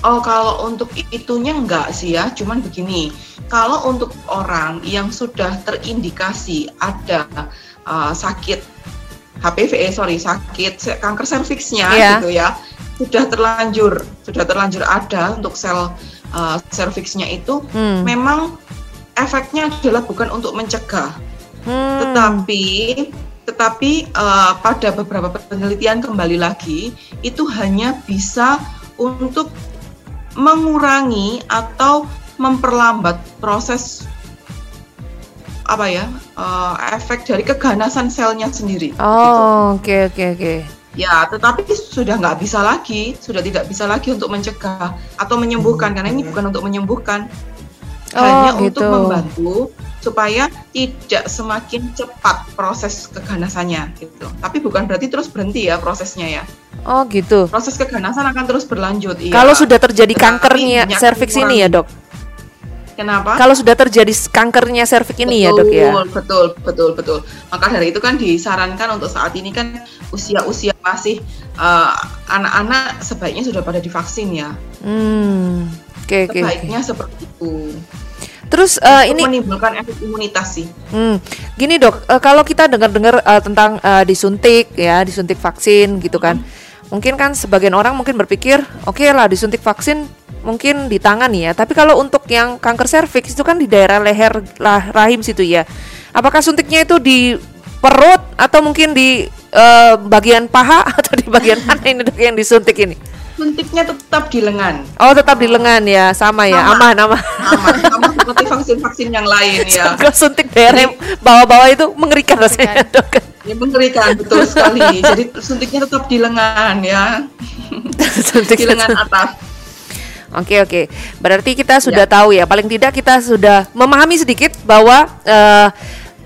Oh, kalau untuk itunya enggak sih ya, cuman begini. Kalau untuk orang yang sudah terindikasi ada uh, sakit HPV, eh, sorry, sakit kanker serviksnya Iya. gitu ya, sudah terlanjur, sudah terlanjur ada untuk sel uh, serviksnya itu, Hmm. memang efeknya adalah bukan untuk mencegah, Hmm. tetapi tetapi eh, pada beberapa penelitian kembali lagi itu hanya bisa untuk mengurangi atau memperlambat proses apa ya eh, efek dari keganasan selnya sendiri. gitu. Oh, oke oke oke. Ya, tetapi sudah nggak bisa lagi, sudah tidak bisa lagi untuk mencegah atau menyembuhkan karena ini bukan untuk menyembuhkan, Oh, hanya gitu. untuk membantu supaya tidak semakin cepat proses keganasannya gitu. Tapi bukan berarti terus berhenti ya prosesnya ya. Oh, gitu. Proses keganasan akan terus berlanjut. iya. Kalau sudah terjadi kankernya banyak serviks ini ya. Dok. Kenapa? Kalau sudah terjadi kankernya serviks ini ya, Dok ya. Betul, betul, betul, betul. Maka dari itu kan disarankan untuk saat ini kan usia-usia masih eh, anak-anak sebaiknya sudah pada divaksin ya. Hmm. Oke oke. oke. Sebaiknya seperti itu. Terus eh, Untuk ini menimbulkan efek imunitas sih. Hmm, gini dok, eh, kalau kita dengar-dengar eh, tentang eh, disuntik ya, disuntik vaksin gitu kan, mungkin kan sebagian orang mungkin berpikir, oke lah disuntik vaksin mungkin di tangan ya, tapi kalau untuk yang kanker serviks itu kan di daerah leher lah, rahim situ ya, apakah suntiknya itu di perut atau mungkin di eh, bagian paha [LAUGHS] atau di bagian mana ini dok yang disuntik ini? Suntiknya tetap di lengan. Oh tetap di lengan ya, sama ya, Sama. aman aman. Sama, [LAUGHS] sama seperti vaksin-vaksin yang lain ya. Kalau suntik daerah bawah-bawah itu mengerikan rasanya dok. Ya mengerikan betul sekali. Jadi suntiknya tetap di lengan ya. [LAUGHS] Suntik Di lengan atas. Oke oke, berarti kita sudah Ya. tahu ya. Paling tidak kita sudah memahami sedikit bahwa eh,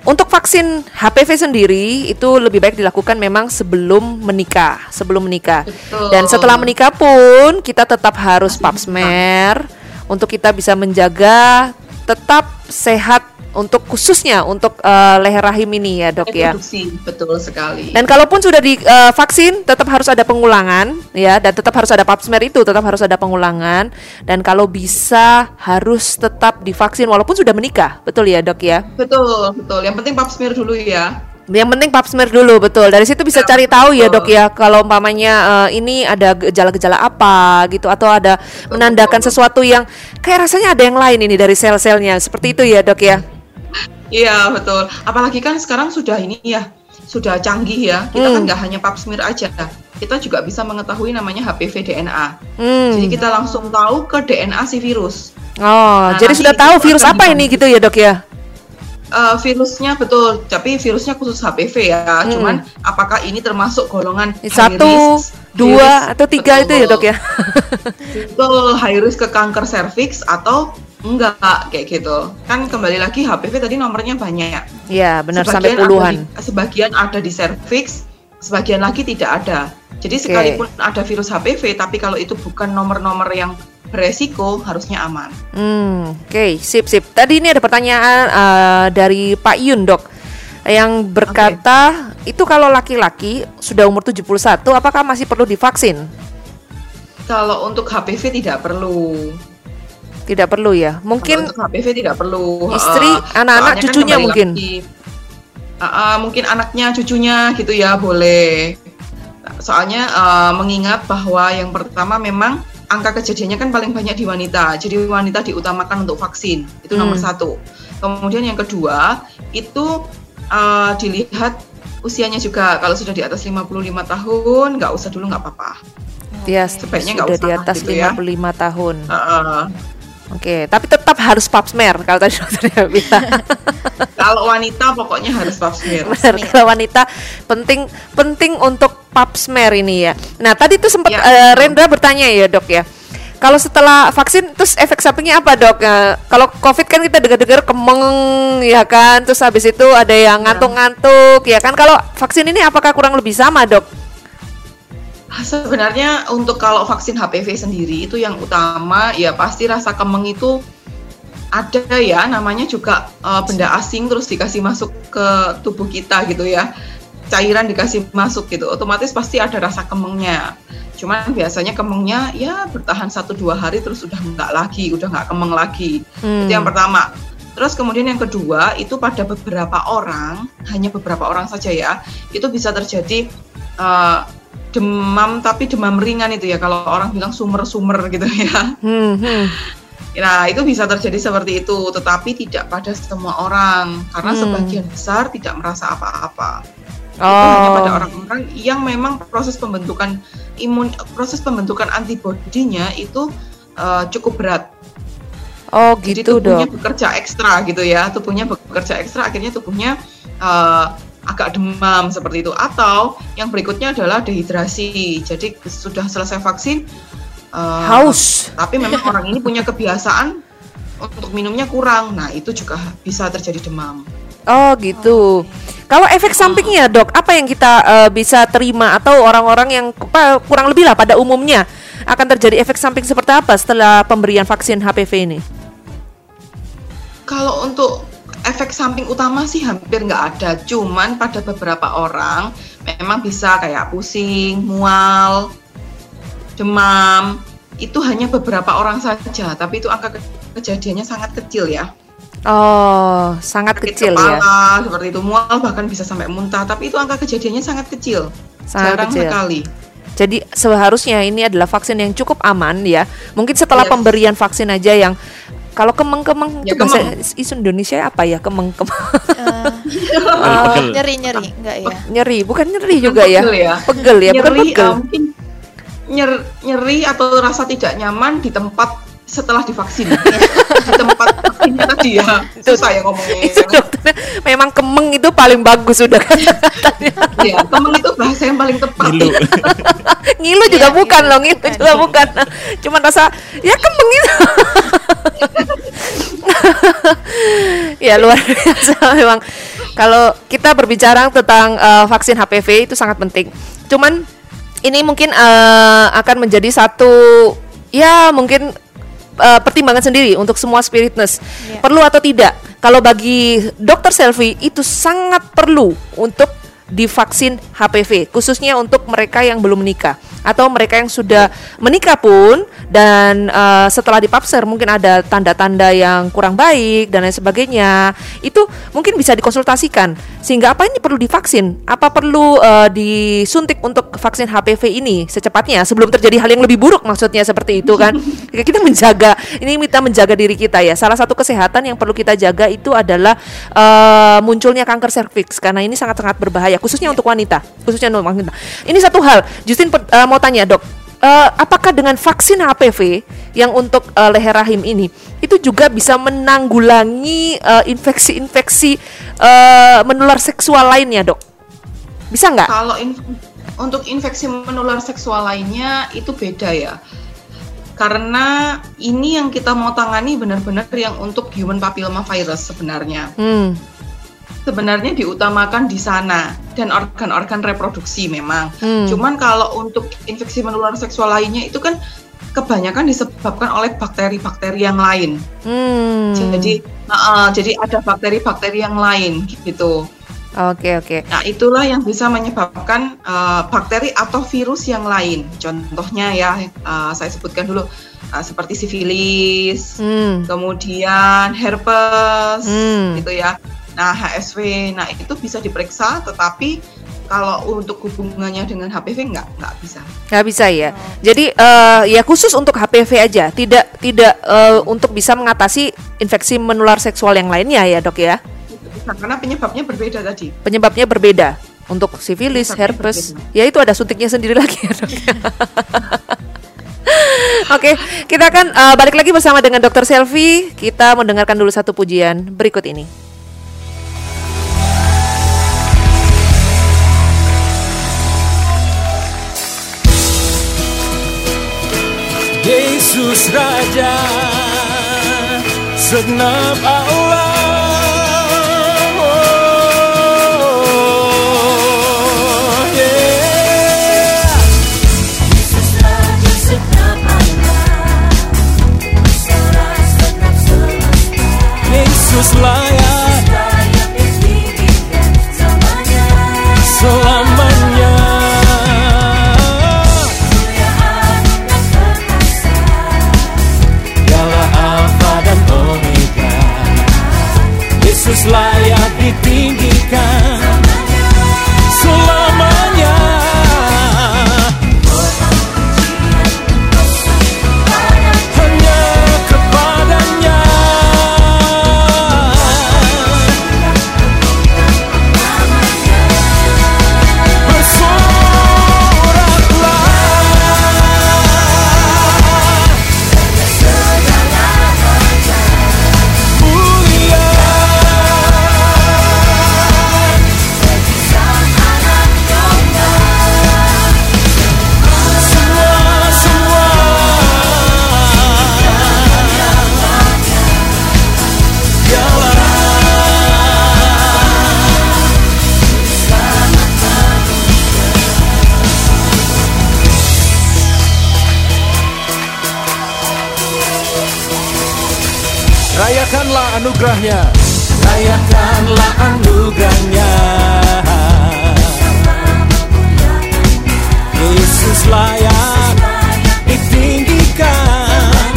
untuk vaksin HPV sendiri itu lebih baik dilakukan memang sebelum menikah, sebelum menikah. Betul. Dan setelah menikah pun kita tetap harus pap smear untuk kita bisa menjaga tetap sehat untuk khususnya untuk eh, leher rahim ini ya dok ya. Betul sekali. Dan kalaupun sudah divaksin, tetap harus ada pengulangan, ya, dan tetap harus ada pap smear itu, tetap harus ada pengulangan. Dan kalau bisa harus tetap divaksin walaupun sudah menikah, betul ya dok ya? Betul betul. Yang penting pap smear dulu ya. Yang penting pap smear dulu, betul. Dari situ bisa Ya, cari tahu ya betul. dok ya, kalau umpamanya eh, ini ada gejala-gejala apa gitu, atau ada menandakan sesuatu yang kayak rasanya ada yang lain ini dari sel-selnya, seperti itu ya dok ya? Iya betul. Apalagi kan sekarang sudah ini ya, sudah canggih ya. Kita kan Hmm. nggak hanya pap smear aja. Kita juga bisa mengetahui namanya HPV DNA. Hmm. Jadi kita langsung tahu ke DNA si virus. Oh, Nah, jadi sudah tahu virus apa ini gitu ya dok ya? Eh, virusnya betul, tapi virusnya khusus HPV ya. Hmm. Cuman apakah ini termasuk golongan Satu, risk, dua, risk? atau tiga itu ya Betul. dok ya? Betul, high risk ke kanker serviks atau enggak kayak gitu. Kan kembali lagi HPV tadi nomornya banyak. Iya benar sampai Sebagian ada puluhan. di- sebagian ada di serviks, sebagian lagi tidak ada. Jadi Oke. sekalipun ada virus HPV, tapi kalau itu bukan nomor-nomor yang beresiko, harusnya aman. Hmm, oke, sip sip. Tadi ini ada pertanyaan eh, dari Pak Yun dok yang berkata itu kalau laki-laki sudah umur 71 apakah masih perlu divaksin? Kalau untuk HPV tidak perlu. Tidak perlu ya. Mungkin Kalau untuk HPV tidak perlu. istri, Eh, anak-anak, kan cucunya kembali mungkin. lagi, eh, eh, mungkin anaknya, cucunya gitu ya boleh. Soalnya eh, mengingat bahwa yang pertama memang angka kejadiannya kan paling banyak di wanita. Jadi wanita diutamakan untuk vaksin. Itu nomor Hmm. satu. Kemudian yang kedua itu eh, dilihat usianya juga. Kalau sudah di atas 55 tahun nggak usah dulu nggak apa-apa. dia Sebaiknya nggak sudah di usah atas gitu ya. 55 tahun. Eh, eh. Oke, tapi tetap harus pap smear kalau tadi dokternya bilang. [LAUGHS] kalau wanita pokoknya harus pap smear. Benar, kalau wanita penting penting untuk pap smear ini ya. Nah, tadi tuh sempat Ya, betul. Rendra bertanya ya, Dok ya. Kalau setelah vaksin terus efek sampingnya apa, Dok? Eh, kalau Covid kan kita dengar-dengar kemeng ya kan, terus habis itu ada yang ngantuk-ngantuk ya kan. Kalau vaksin ini apakah kurang lebih sama, Dok? Sebenarnya untuk kalau vaksin HPV sendiri itu yang utama ya pasti rasa kemeng itu ada ya namanya juga eh, benda asing terus dikasih masuk ke tubuh kita gitu ya. Cairan dikasih masuk gitu otomatis pasti ada rasa kemengnya. Cuman biasanya kemengnya ya bertahan satu dua hari terus udah nggak lagi udah nggak kemeng lagi. Hmm. itu yang pertama. Terus kemudian yang kedua itu pada beberapa orang hanya beberapa orang saja ya itu bisa terjadi eh, demam tapi demam ringan itu ya kalau orang bilang sumer-sumer gitu ya. Hmm, hmm. Nah, itu bisa terjadi seperti itu, tetapi tidak pada semua orang karena Hmm. sebagian besar tidak merasa apa-apa. Itu hanya pada Oh, orang-orang yang memang proses pembentukan imun, proses pembentukan antibodinya itu eh, cukup berat. oh Jadi gitu, tubuhnya Dok. bekerja ekstra gitu ya, tubuhnya bekerja ekstra, akhirnya tubuhnya eh, agak demam seperti itu. Atau yang berikutnya adalah dehidrasi. Jadi sudah selesai vaksin. Eh, Haus. tapi memang orang ini punya kebiasaan untuk minumnya kurang. Nah, itu juga bisa terjadi demam. Oh gitu. Kalau efek sampingnya dok, apa yang kita eh, bisa terima atau orang-orang yang kurang lebih lah pada umumnya akan terjadi efek samping seperti apa setelah pemberian vaksin HPV ini? Kalau untuk efek samping utama sih hampir nggak ada. Cuman pada beberapa orang memang bisa kayak pusing, mual, demam. Itu hanya beberapa orang saja, tapi itu angka ke- kejadiannya sangat kecil ya. Oh, sangat Sakit kecil kepala, ya. seperti itu mual bahkan bisa sampai muntah, tapi itu angka kejadiannya sangat kecil. Sangat Jarang kecil. sekali. Jadi seharusnya ini adalah vaksin yang cukup aman ya. Mungkin setelah Yes. pemberian vaksin aja yang Kalau kemeng-kemeng Ya, itu bahasa isu Indonesia apa ya? Kemeng-kemeng. Pegel. nyeri nyeri enggak ya? nyeri, bukan nyeri juga ya? pegel ya. Pegel ya, bukan nyeri pegel. uh, mungkin nyer- nyeri atau rasa tidak nyaman di tempat setelah divaksin. [LAUGHS] Di tempat vaksinnya tadi ya. Susah ya ngomongnya. itu dokternya memang kemeng itu paling bagus sudah kan ya temen itu bahasa yang paling tepat. Ngilu. [LAUGHS] ngilu juga Iya, bukan ngilu loh ngilu bukan. juga bukan. Cuman rasa ya kemeng itu. [LAUGHS] Ya luar biasa memang. Kalau kita berbicara tentang eh, vaksin HPV itu sangat penting. Cuman ini mungkin eh, akan menjadi satu ya mungkin eh, pertimbangan sendiri untuk semua spiritness Iya. perlu atau tidak kalau bagi dokter selfie itu sangat perlu untuk divaksin HPV khususnya untuk mereka yang belum menikah. Atau mereka yang sudah menikah pun dan eh, setelah dipapser mungkin ada tanda-tanda yang kurang baik dan lain sebagainya. Itu mungkin bisa dikonsultasikan. Sehingga apa ini perlu divaksin? Apa perlu eh, disuntik untuk vaksin HPV ini secepatnya? Sebelum terjadi hal yang lebih buruk maksudnya seperti itu kan? [LAUGHS] Kita menjaga ini kita menjaga diri kita ya. Salah satu kesehatan yang perlu kita jaga itu adalah eh, munculnya kanker serviks karena ini sangat-sangat berbahaya khususnya untuk wanita khususnya untuk wanita. Ini satu hal. Justin eh, mau tanya dok eh, apakah dengan vaksin HPV yang untuk eh, leher rahim ini itu juga bisa menanggulangi infeksi-infeksi eh, menular seksual lainnya dok? Bisa nggak? Kalau inf- untuk infeksi menular seksual lainnya itu beda ya. Karena ini yang kita mau tangani benar-benar yang untuk human papilloma virus sebenarnya. Hmm sebenarnya diutamakan di sana dan organ-organ reproduksi memang. Hmm. Cuman kalau untuk infeksi menular seksual lainnya itu kan kebanyakan disebabkan oleh bakteri-bakteri yang lain. hmm Jadi, eh, jadi ada bakteri-bakteri yang lain gitu. oke oke Nah, itulah yang bisa menyebabkan eh, bakteri atau virus yang lain. Contohnya ya, eh, saya sebutkan dulu eh, seperti sifilis, hmm kemudian herpes, Hmm. gitu ya. Nah, HSV, nah itu bisa diperiksa, tetapi kalau untuk hubungannya dengan HPV nggak nggak bisa. nggak bisa ya jadi eh, ya khusus untuk HPV aja tidak tidak eh, untuk bisa mengatasi infeksi menular seksual yang lainnya ya dok ya bisa, karena penyebabnya berbeda tadi. penyebabnya berbeda untuk sifilis, herpes, berbeda. ya itu ada suntiknya sendiri [LAUGHS] lagi ya dok. [LAUGHS] Oke, kita akan eh, balik lagi bersama dengan Dokter Selvi. Kita mendengarkan dulu satu pujian berikut ini. Yesus Raja Segenap Allah. Yesus layak anugerahnya. Rayakanlah anugerahnya. Yesus layak ditinggikan.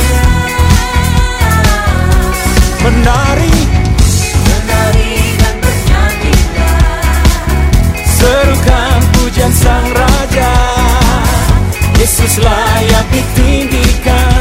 Menari. Serukan pujian sang Raja. Yesus layak ditinggikan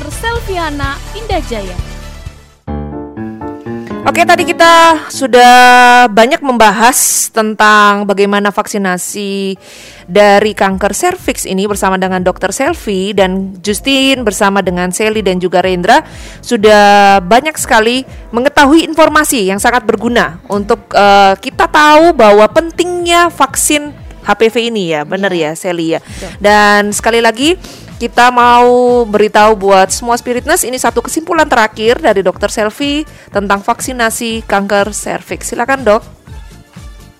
Dr. Selviana Indajaya. Oke, tadi kita sudah banyak membahas tentang bagaimana vaksinasi dari kanker serviks ini bersama dengan Dr. Selvi dan Justin bersama dengan Sally dan juga Rendra sudah banyak sekali mengetahui informasi yang sangat berguna untuk eh, kita tahu bahwa pentingnya vaksin HPV ini ya, benar ya Sally ya. Dan sekali lagi kita mau beritahu buat semua spiritness ini satu kesimpulan terakhir dari Dr. Selvi tentang vaksinasi kanker serviks. Silakan dok.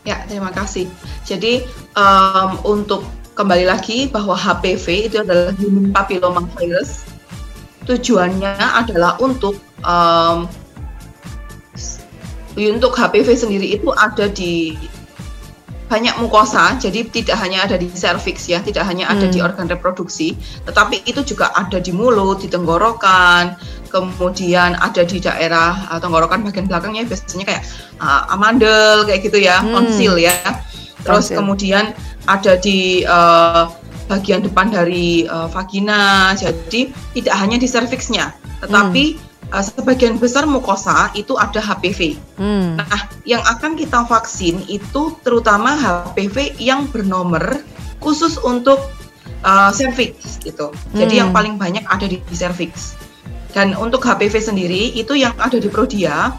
Ya, terima kasih. Jadi em, untuk kembali lagi bahwa HPV itu adalah human papilloma virus. Tujuannya adalah untuk s- untuk HPV sendiri itu ada di banyak mukosa, jadi tidak hanya ada di serviks ya, tidak hanya ada Hmm. di organ reproduksi, tetapi itu juga ada di mulut, di tenggorokan, kemudian ada di daerah uh, tenggorokan bagian belakangnya biasanya kayak uh, amandel kayak gitu ya, Hmm. tonsil ya. Terus Tonsil. kemudian ada di uh, bagian depan dari uh, vagina. Jadi tidak hanya di serviksnya, tetapi uh, sebagian besar mukosa itu ada HPV. Hmm. Nah, yang akan kita vaksin itu terutama HPV yang bernomor khusus untuk uh, cervix gitu. Jadi Hmm. yang paling banyak ada di, di cervix. Dan untuk HPV sendiri itu yang ada di Prodia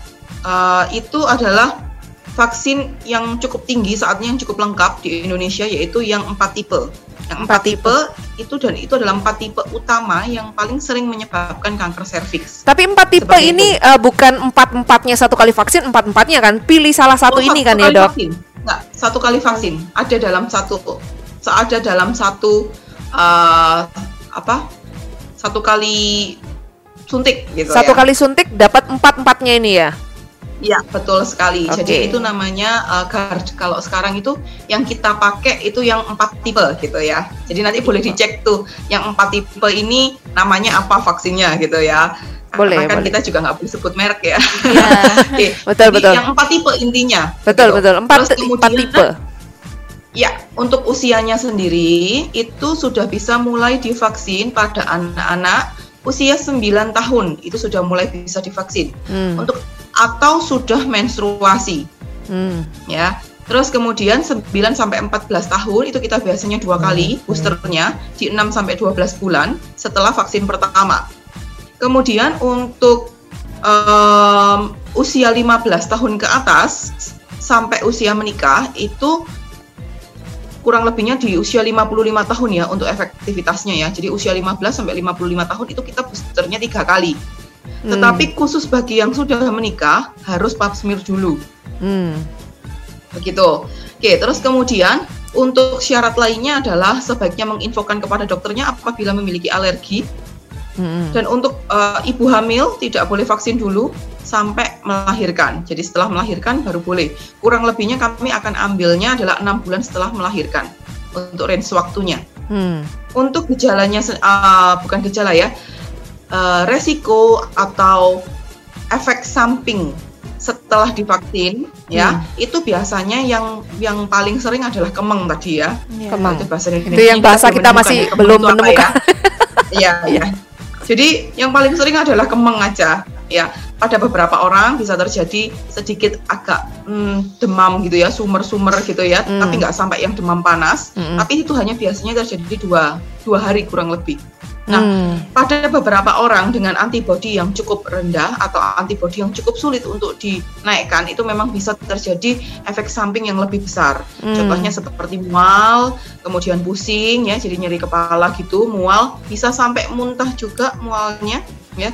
uh, itu adalah vaksin yang cukup tinggi saat ini yang cukup lengkap di Indonesia yaitu yang empat tipe. Yang empat tipe itu dan itu adalah empat tipe utama yang paling sering menyebabkan kanker serviks. Tapi empat tipe Seperti ini eh, bukan empat empatnya satu kali vaksin, empat empatnya kan? Pilih salah satu Oh, ini kan ya kali dok? Vaksin. Enggak, satu kali vaksin. Ada dalam satu ada dalam satu eh, apa? Satu kali suntik gitu Satu ya. kali suntik dapat empat empatnya ini ya? Iya, betul sekali. Oke. Jadi itu namanya uh, guard. Kalau sekarang itu yang kita pakai itu yang empat tipe gitu ya. Jadi nanti boleh dicek tuh yang empat tipe ini namanya apa vaksinnya gitu ya. Boleh, Karena kan boleh. kita juga nggak boleh sebut merek ya. Iya. [LAUGHS] Oke. Betul, Jadi betul. Yang empat tipe intinya. Betul gitu. betul empat Terus empat kemudian, tipe. Ya, untuk usianya sendiri itu sudah bisa mulai divaksin pada anak-anak usia 9 tahun. Itu sudah mulai bisa divaksin. Hmm. Untuk atau sudah menstruasi Hmm. ya. Terus kemudian 9 sampai 14 tahun itu kita biasanya dua kali boosternya di 6 sampai 12 bulan setelah vaksin pertama. Kemudian untuk em, usia 15 tahun ke atas sampai usia menikah itu kurang lebihnya di usia 55 tahun ya untuk efektivitasnya ya. Jadi usia 15 sampai 55 tahun itu kita boosternya tiga kali. Hmm. Tetapi khusus bagi yang sudah menikah harus pap smear dulu. Hmm. Begitu. Oke, terus kemudian untuk syarat lainnya adalah sebaiknya menginfokan kepada dokternya apabila memiliki alergi Hmm. dan untuk eh, ibu hamil tidak boleh vaksin dulu sampai melahirkan. Jadi setelah melahirkan baru boleh. Kurang lebihnya kami akan ambilnya adalah enam bulan setelah melahirkan untuk range waktunya. Hmm. Untuk gejalanya eh, bukan gejala ya, eh, resiko atau efek samping setelah divaksin ya Hmm. itu biasanya yang yang paling sering adalah kemeng tadi ya. Kemang. Itu bahasa Itu yang bahasa kita masih belum menemukan. Iya, [LAUGHS] iya. Jadi yang paling sering adalah kemeng aja. Ya, pada beberapa orang bisa terjadi sedikit agak hmm, demam gitu ya, sumer-sumer gitu ya, Hmm. tapi nggak sampai yang demam panas. Hmm. Tapi itu hanya biasanya terjadi dua dua hari kurang lebih. Nah, Hmm. pada beberapa orang dengan antibodi yang cukup rendah atau antibodi yang cukup sulit untuk dinaikkan itu memang bisa terjadi efek samping yang lebih besar. Hmm. Contohnya seperti mual, kemudian pusing ya, jadi nyeri kepala gitu, mual, bisa sampai muntah juga mualnya ya.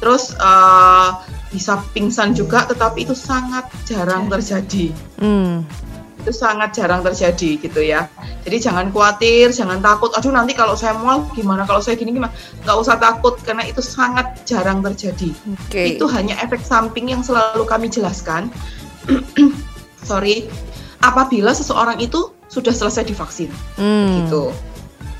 Terus eh, bisa pingsan juga, tetapi itu sangat jarang terjadi Hmm. Itu sangat jarang terjadi gitu ya. Jadi jangan khawatir, jangan takut. Aduh nanti kalau saya mual gimana? Kalau saya gini gimana? Nggak usah takut karena itu sangat jarang terjadi. Oke. Itu hanya efek samping yang selalu kami jelaskan. [CLEARS THROAT] Sorry, apabila seseorang itu sudah selesai divaksin, Hmm. gitu.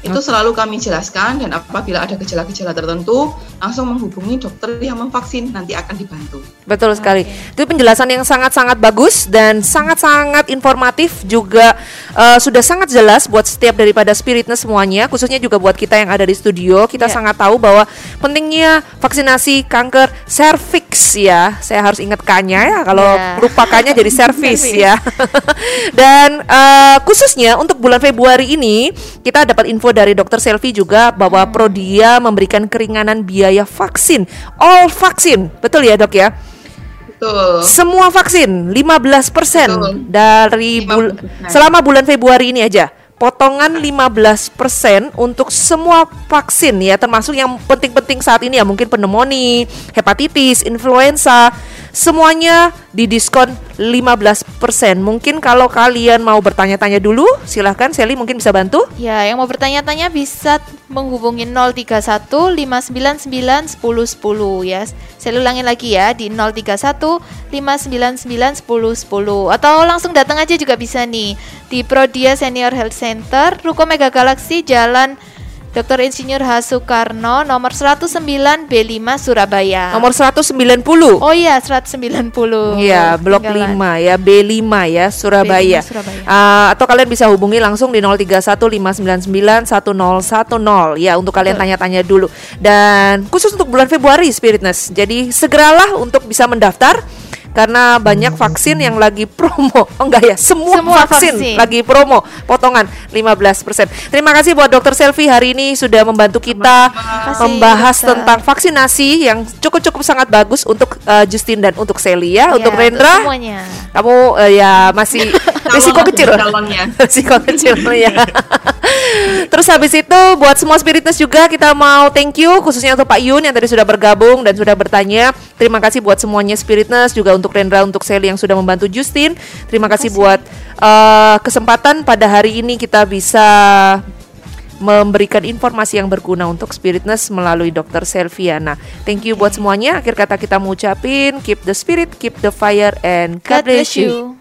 Itu selalu kami jelaskan dan apabila ada gejala-gejala tertentu langsung menghubungi dokter yang memvaksin nanti akan dibantu. Betul sekali. Itu penjelasan yang sangat-sangat bagus dan sangat-sangat informatif juga uh, sudah sangat jelas buat setiap daripada spiritness semuanya, khususnya juga buat kita yang ada di studio. Kita Ya. sangat tahu bahwa pentingnya vaksinasi kanker serviks ya. Saya harus ingat K-nya ya kalau Ya. lupa K-nya jadi servis Servis. ya. [LAUGHS] dan uh, khususnya untuk bulan Februari ini kita dapat info dari Dokter Selvi juga bahwa Hmm. Prodia memberikan keringanan biaya vaksin, all vaksin. Betul ya, Dok ya? Betul. Semua vaksin 15% Betul. dari bul 15%. selama bulan Februari ini aja. Potongan 15% untuk semua vaksin ya termasuk yang penting-penting saat ini ya mungkin pneumonia, hepatitis, influenza semuanya didiskon 15%. Mungkin kalau kalian mau bertanya-tanya dulu silahkan Sally mungkin bisa bantu. Ya, yang mau bertanya-tanya bisa menghubungi 031 599 1010 ya. Saya ulangin lagi ya di 031 599 1010 atau langsung datang aja juga bisa nih di Prodia Senior Health Center, Ruko Mega Galaxy Jalan Dr. Insinyur H. Soekarno nomor 109 B5 Surabaya. Nomor 190. Oh iya, 190. Iya, blok Ketinggalan. 5 ya, B5 ya, Surabaya. B5 Surabaya. Ah, atau kalian bisa hubungi langsung di 0315991010 ya untuk kalian tanya-tanya dulu. Dan khusus untuk bulan Februari Spiritness. Jadi segeralah untuk bisa mendaftar karena banyak vaksin yang lagi promo. [LAUGHS] Oh enggak ya, semua, Semua vaksin, vaksin. lagi promo, potongan 15%. Terima kasih buat Dokter Selvi hari ini sudah membantu kita kasih, membahas dokter. tentang vaksinasi yang cukup-cukup sangat bagus untuk eh, Justin dan untuk Sally ya. Untuk Rendra, semuanya. kamu eh, ya masih [LAUGHS] risiko Calon- kecil. calonnya. [LAUGHS] risiko kecil [LAUGHS] ya. Terus habis itu buat semua spiritness juga kita mau thank you khususnya untuk Pak Yun yang tadi sudah bergabung dan sudah bertanya. Terima kasih buat semuanya spiritness juga untuk Rendra untuk Sally yang sudah membantu Justin. Terima kasih buat eh, kesempatan pada hari ini kita bisa memberikan informasi yang berguna untuk spiritness melalui Dr. Selviana. Thank you buat semuanya. Akhir kata kita mau ucapin keep the spirit, keep the fire and God, God bless you.